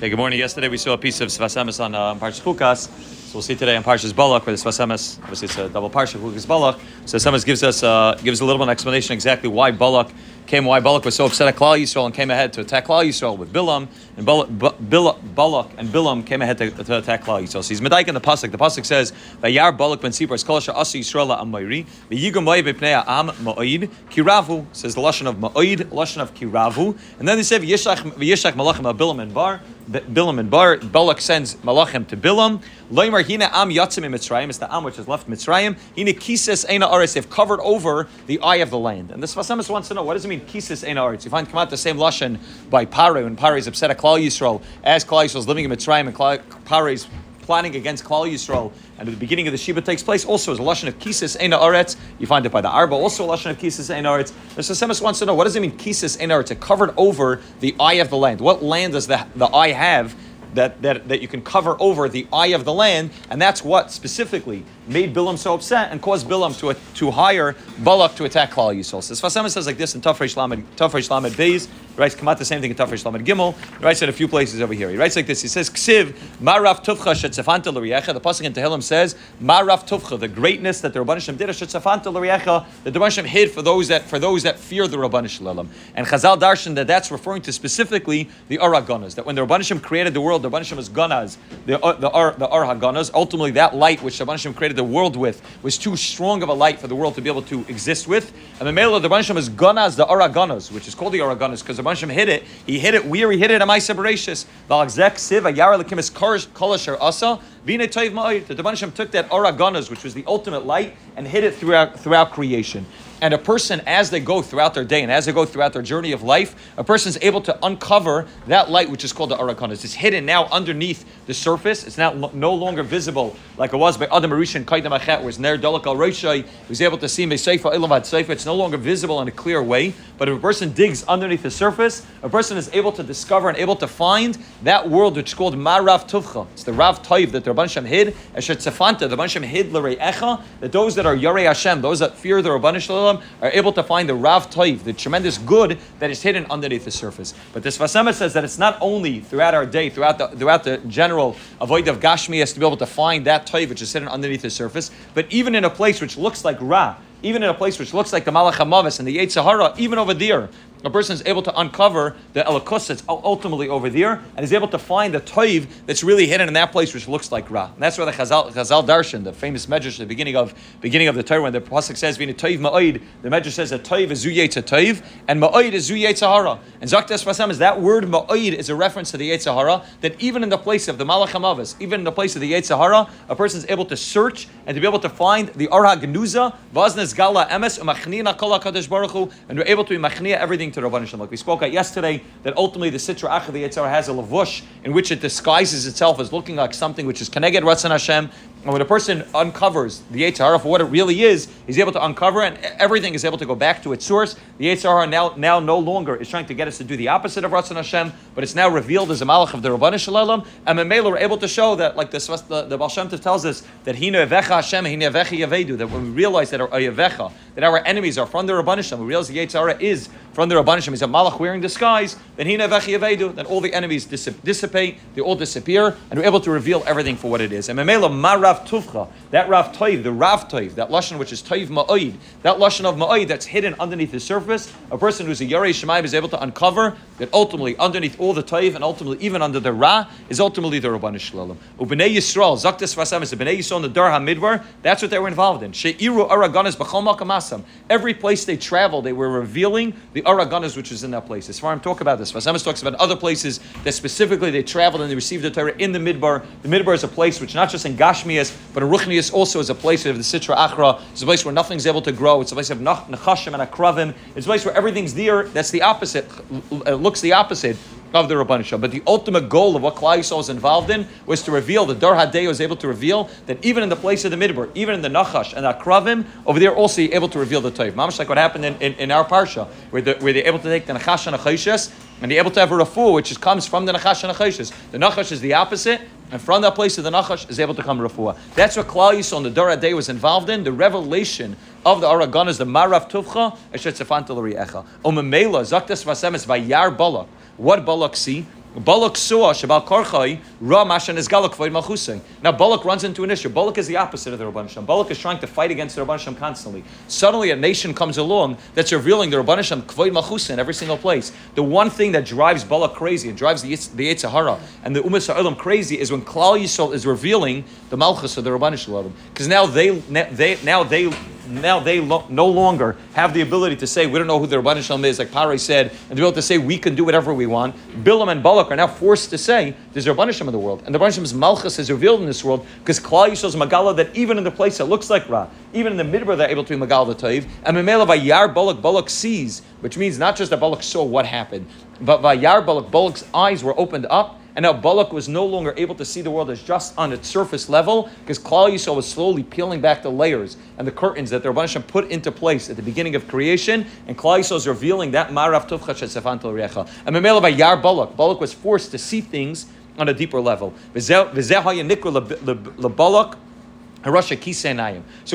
Okay, good morning. Yesterday we saw a piece of Sfas Emes on uh, Parshas Chukas. So we'll see today on Parshas Balak where the Sfas Emes, obviously it's a double Parsha, Chukas Balak. So Sfas Emes gives us uh, gives a little bit of an explanation exactly why Balak came, why Balak was so upset at Klal Yisrael and came ahead to attack Klal Yisrael with Bilam, and Balak, Balak and Bilam came ahead to, to attack Klal Yisrael. So he's medaik in the pasuk. The pasuk says, "Vayar Balak ben Sipar Skolasha Asi Yisrael Amayri Moed b'pnei Am Ma'oid Kiravu." Says the lashon of Ma'oid, lashon of Kiravu, and then they say "V'yishach V'yishach Malachim Bilam and Bar." Bilam and Bar. Balak sends Malachim to Bilam. Loimar hina am yatzim in Mitzrayim. It's the am which has left Mitzrayim. Hina kises eina aris. They've covered over the eye of the land. And this Vasamis wants to know what does it mean kises eina aris. You find come out the same lashon by Pare when Pare is upset at Klal Yisrael as Klal Yisrael is living in Mitzrayim and Pare is planning against Klal Yisrael, and at the beginning of the Shiva takes place, also is a lashon of kisis ena aretz. You find it by the Arba, also a lashon of kisis ena aretz. Mr. Semis wants to know what does it mean kisis ena aretz? It covered over the eye of the land. What land does the, the eye have? That, that, that you can cover over the eye of the land, and that's what specifically made Bilam so upset and caused Bilam to, to hire Balak to attack Klal Yisrael. So Sfas Emes says like this in Tafresh Lamed, Tafresh Lamed Beis, writes come out the same thing in Tafresh Lamed Gimel, he writes it a few places over here. He writes like this, he says, Ksiv, Maraf Tufcha Shetzefanta L'Riecha, the Pasuk in Tehillim says, Maraf Tufcha, the greatness that the Rabban Hashem did, Shetzefanta L'Riecha, that the Rabban Hashem hid for those that, for those that fear the Rabban Shalom. And Chazal Darshan, that that's referring to specifically the Araganas, that when the Rabban Hashem created the world, the Rabban Hashem was Ganas, the, uh, the, Ar, the Arhaganas, ultimately that light which the Rabban Hashem created the world with, was too strong of a light for the world to be able to exist with. And the male of the Bansham is Ganas, the Araganas, which is called the Araganas, because the Bansham hit it. He hit it where he hit it, Amaisa Bereshis. Valakzek Asa, Toiv. The Bansham took that Araganas, which was the ultimate light, and hid it throughout, throughout creation. And a person, as they go throughout their day and as they go throughout their journey of life, a person is able to uncover that light, which is called the arakanas. It's hidden now underneath the surface. It's now no longer visible like it was by Adam Arishan Kaidam Achet, it's Ner Dalak al Roshai, was able to see Meseifa Ilavad Seifa. It's no longer visible in a clear way. But if a person digs underneath the surface, a person is able to discover and able to find that world which is called Marav Tuvcha. It's the Rav Taiv that the Rabban Shem hid, Eshet Tzefanta, the Rabban hid L'rei Echa, that those that are Yarei Hashem, those that fear the Rabban Shalom, are able to find the Rav Toiv, the tremendous good that is hidden underneath the surface. But this Vasema says that it's not only throughout our day, throughout the throughout the general avoid of Gashmi, has to be able to find that Toiv which is hidden underneath the surface. But even in a place which looks like Ra, even in a place which looks like the Malach and the Sahara, even over there, a person is able to uncover the Elokus that's ultimately over there, and is able to find the Toiv that's really hidden in that place, which looks like Ra. And that's where the Chazal, Chazal Darshan, the famous Medrash, the beginning of beginning of the Torah, when the pasuk says, "V'ina Toiv Ma'oid," the Medrash says that Toiv is Zuyet Toiv, and Ma'oid is Zuyet Sahara. And Zaktes Pasam is that word Ma'oid is a reference to the Yetz Sahara, that even in the place of the Malach HaMavis, even in the place of the Yetz Sahara, a person is able to search and to be able to find the Arha Genuza, Vaznes Gala Emes, Umachnina Kol HaKadosh and we're able to be Machnia everything to Rabban Shalom. Like we spoke at yesterday that ultimately the Sitra Achad, the Yitzhar, has a lavush in which it disguises itself as looking like something which is Keneged Ratzon Hashem. And when a person uncovers the Yitzhar for what it really is, he's able to uncover and everything is able to go back to its source. The Yitzhar now, now no longer is trying to get us to do the opposite of Ratzon Hashem, but it's now revealed as a Malach of the Rabbanah Shalom. And Memela, we're able to show that, like the, the Baal Shem tells us, that Hina Evecha Hashem, Hina Evecha Yavedu, that when we realize that our Yavecha, that our enemies are from the Rabbanah Shalom, we realize the Yitzhar is from the Rabbanishim, he's a malach wearing disguise, then he nevechi then all the enemies dissipate, they all disappear, and we're able to reveal everything for what it is. And memela tuvcha, that rav toiv, the rav toiv, that lashon which is toiv ma'oid, that lashon of ma'oid that's hidden underneath the surface, a person who's a yarei shemaim is able to uncover that ultimately underneath all the toiv and ultimately even under the ra is ultimately the Rabbanish Shalom. Ubnei Yisrael, zaktis vasam is the Bnei Yisrael in the Dar HaMidbar, that's what they were involved in. She'iru araganas b'chol makamasam. Every place they traveled, they were revealing the Araganas, which is in that place. As far as talk about this, Vasamas talks about other places that specifically they traveled and they received the Torah in the Midbar. The Midbar is a place which not just in But in Ruchnias also is a place of the Sitra Achra. It's a place where nothing's able to grow. It's a place of Nechashim and Akravim. It's a place where everything's there. That's the opposite. It looks the opposite of the Rabban Shalom. But the ultimate goal of what Klal Yisrael was involved in was to reveal, the Dar Hadei was able to reveal that even in the place of the Midbar, even in the Nachash and Akravim, over there also able to reveal the Toiv. Mamash like what happened in, in, in our Parsha, where, the, where they're able to take the Nachash and Achayshas, and they're able to have a Rafu, which is, comes from the Nachash and Achayshas. The Nachash is the opposite, and from that place of the Nachash is able to come Rafua. That's what Klal Yisrael and the Dora Day was involved in, the revelation of the Aragon is the Marav Tuvcha, Eshet Sefanta Echa. Umm Omemela, Zaktas Vasemes, Vayar Balak. What Balak see? Balak saw Shabal Karchai, Ra Mashan is Galak Void Malchusay. Now Balak runs into an issue. Balak is the opposite of the Rabban Shem. Balak is trying to fight against the Rabban Shem constantly. Suddenly a nation comes along that's revealing the Rabban Shem Kvoid Malchusay in every single place. The one thing that drives Balak crazy, and drives the, the Yitzhahara and the Umas Ha'olam crazy is when Klal Yisrael is revealing the Malchus of the Rabban Shem. Because now they, they, now they now they lo- no longer have the ability to say we don't know who the Rabban Shalom is, like Pare said, and to be able to say we can do whatever we want. Bilam and Balak are now forced to say there's a Rabban in the world, and the Rabban Shalom's Malchus is revealed in this world because Klal Yisrael's Magala that even in the place that looks like Ra, even in the midbar they're able to be Magala Taiv, and Memela Vayar Balak Balak sees, which means not just that Balak saw what happened, but Vayar Balak Balak's eyes were opened up and now Balak was no longer able to see the world as just on its surface level because Klal Yisrael was slowly peeling back the layers and the curtains that the Rabban Hashem put into place at the beginning of creation, and Klal Yisrael is revealing that Marav Tuvcha Shesefan Recha. And by Yar Balak, Balak was forced to see things on a deeper level. So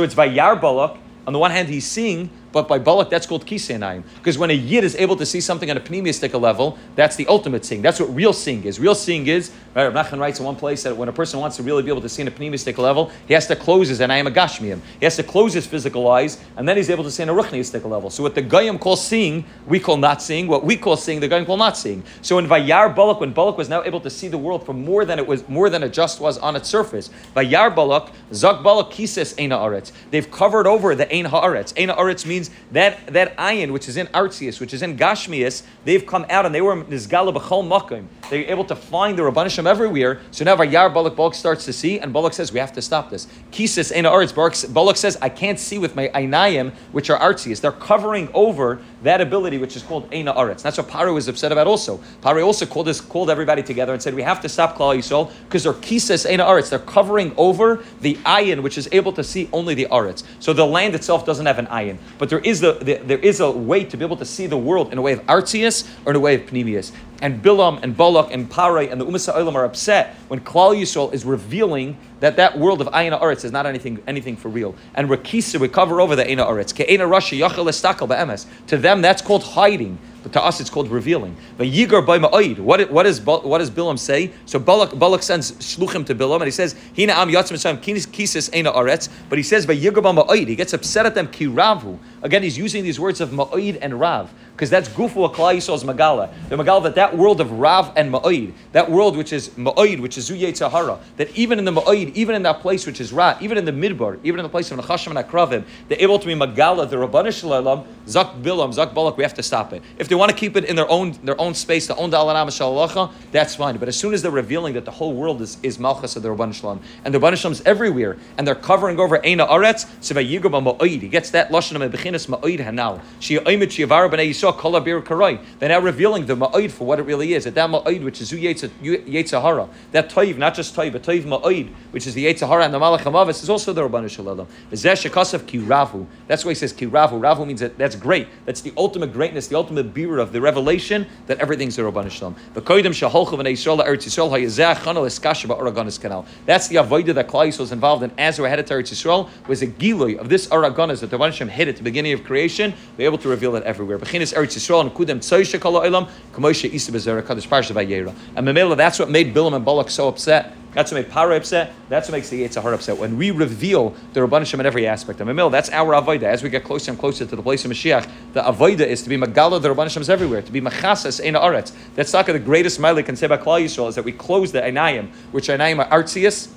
it's by Yar Balak. On the one hand, he's seeing but by Balak, that's called Kisenayim. Because when a Yid is able to see something on a pneumistic level, that's the ultimate seeing. That's what real seeing is. Real seeing is, right, Nachman writes in one place that when a person wants to really be able to see in a pneumistic level, he has to close his Anayim Agashmiyim. He has to close his physical eyes, and then he's able to see in a Ruchniistic level. So what the Goyim call seeing, we call not seeing. What we call seeing, the Goyim call not seeing. So in Vayar Balak, when Balak was now able to see the world for more than it was, more than it just was on its surface, Vayar Balak, Zak Balak Kises Eina Aretz. They've covered over the Ein Haaretz. Ein Haaretz means that, that that ayin, which is in Artzius, which is in Gashmias, they've come out and they were Nizgala B'chol Makim. They were able to find the Rabbanishim everywhere. So now Vayar Balak Balak starts to see, and Balak says, We have to stop this. Kisis Ein Aretz. Balak says, I can't see with my Einayim, which are Artzius. They're covering over that ability, which is called Eina Aretz. That's what Paro was upset about also. Paro also called this, called everybody together and said, We have to stop Klal Yisrael because they're Kisis Aretz. They're covering over the ayin, which is able to see only the Aretz. So the land itself doesn't have an ayin, but there is, the, there is a way to be able to see the world in a way of Artzius or in a way of Pneumius and Bilam and Balak and Parai and the Umas Olam are upset when Klal Yisrael is revealing that that world of Aina Aretz is not anything anything for real. And Rakisa, we cover over the Aina Aretz. Ke'ena Rashi Yachal Estakal Be'emes. To them, that's called hiding. But to us, it's called revealing. But Yigar by Ma'oid. What, what, is, what does Bilam say? So Balak, Balak sends Shluchim to Bilam, and he says, Hina am yatzim kisis ena aretz. But he says, by Yigar by. He gets upset at them, kiravu. Again, he's using these words of Ma'oid and Rav because that's Gufu Aklai Yisrael's Magala. The Magala that that world of Rav and Ma'oid, that world which is Ma'oid, which is Zuyet Sahara, that even in the Ma'oid, even in that place which is Ra, even in the Midbar, even in the place of Nachashim and Akravim, they're able to be Magala, the Rabbanish Shalom, Zak Bilam, Zak Balak, we have to stop it. If they want to keep it in their own their own space, their own Dalanam Shalacha, that's fine. But as soon as they're revealing that the whole world is, is Malchus of the Rabbanish Shalom, and the Shalom is everywhere, and they're covering over Eina Aretz, Yigaba Ma'oid, he gets that Lashon of Ma'oid Hanal. Shia Oimit Shiavara B'nai Yisrael, Kol Karai. They're now revealing the ma'oid for what it really is. That that which is Yetzahara, that toiv, not just toiv, but toiv ma'oid, which is the Yetzahara and the Malach Hamavis, is also the Rabbanu Shalom. Zeshakasav kiravu. That's why he says kiravu. Ravu means that that's great. That's the ultimate greatness, the ultimate beer of the revelation that everything's the Rabbanu Shalom. The koidim shaholchu v'nei Yisrael Eretz Yisrael hayezeh chanal eskasha ba'araganis canal. That's the avodah that Klai was involved in as we headed to Eretz Yisrael was a gilui of this araganis that the Rabbanu Shalom hit at the beginning of creation. Be able to reveal it everywhere. Bechinas Eretz Yisrael and kudem tzoyshe kol ha'olam k'moshe isa b'zera kadosh parsha vayera. And Mamela, that's what made Bilam and Balak so upset. That's what made Paro upset. That's what makes the Yitzhahar upset. When we reveal the Rabbanishim in every aspect. And Mamil, that's our Avodah. As we get closer and closer to the place of Mashiach, the Avodah is to be Magala, the Rabbanishim everywhere. To be Machasas, Eina Aretz. That's not the greatest Malik can say about Klal Yisrael is that we close the Einayim, which Einayim are Artzias,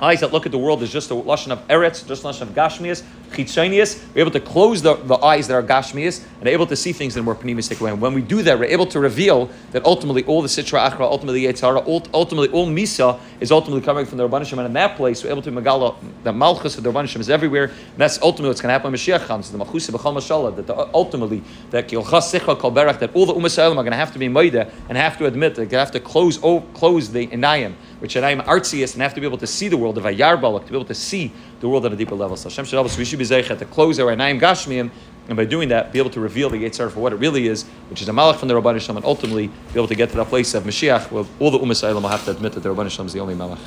eyes that look at the world is just a lashon of eretz, just lashon of gashmias, chitzonius. We're able to close the, the eyes that are gashmias and able to see things in a more pneumistic way. And when we do that, we're able to reveal that ultimately all the sitra achra, ultimately yetzara, ultimately all misa is ultimately coming from the rabbanishim. And in that place, we're able to megala that malchus of the rabbanishim is everywhere. And that's ultimately what's going to happen when Mashiach comes. The machusa b'chal mashallah that the, ultimately that kilchas sicha kol berach that all the umas are going to have to be moida and have to admit that they have to close oh, close the inayim which I'm artsiest and have to be able to see the world of Ayar Balak, to be able to see the world at a deeper level. So Hashem should help us. We should be zeichet to close our Anayim Gashmiim, and by doing that, be able to reveal the Yetzirah for what it really is, which is a Malach from the Rabban and ultimately be able to get to that place of Mashiach, where all the Ummah will have to admit that the Rabban Shalom is the only Malach.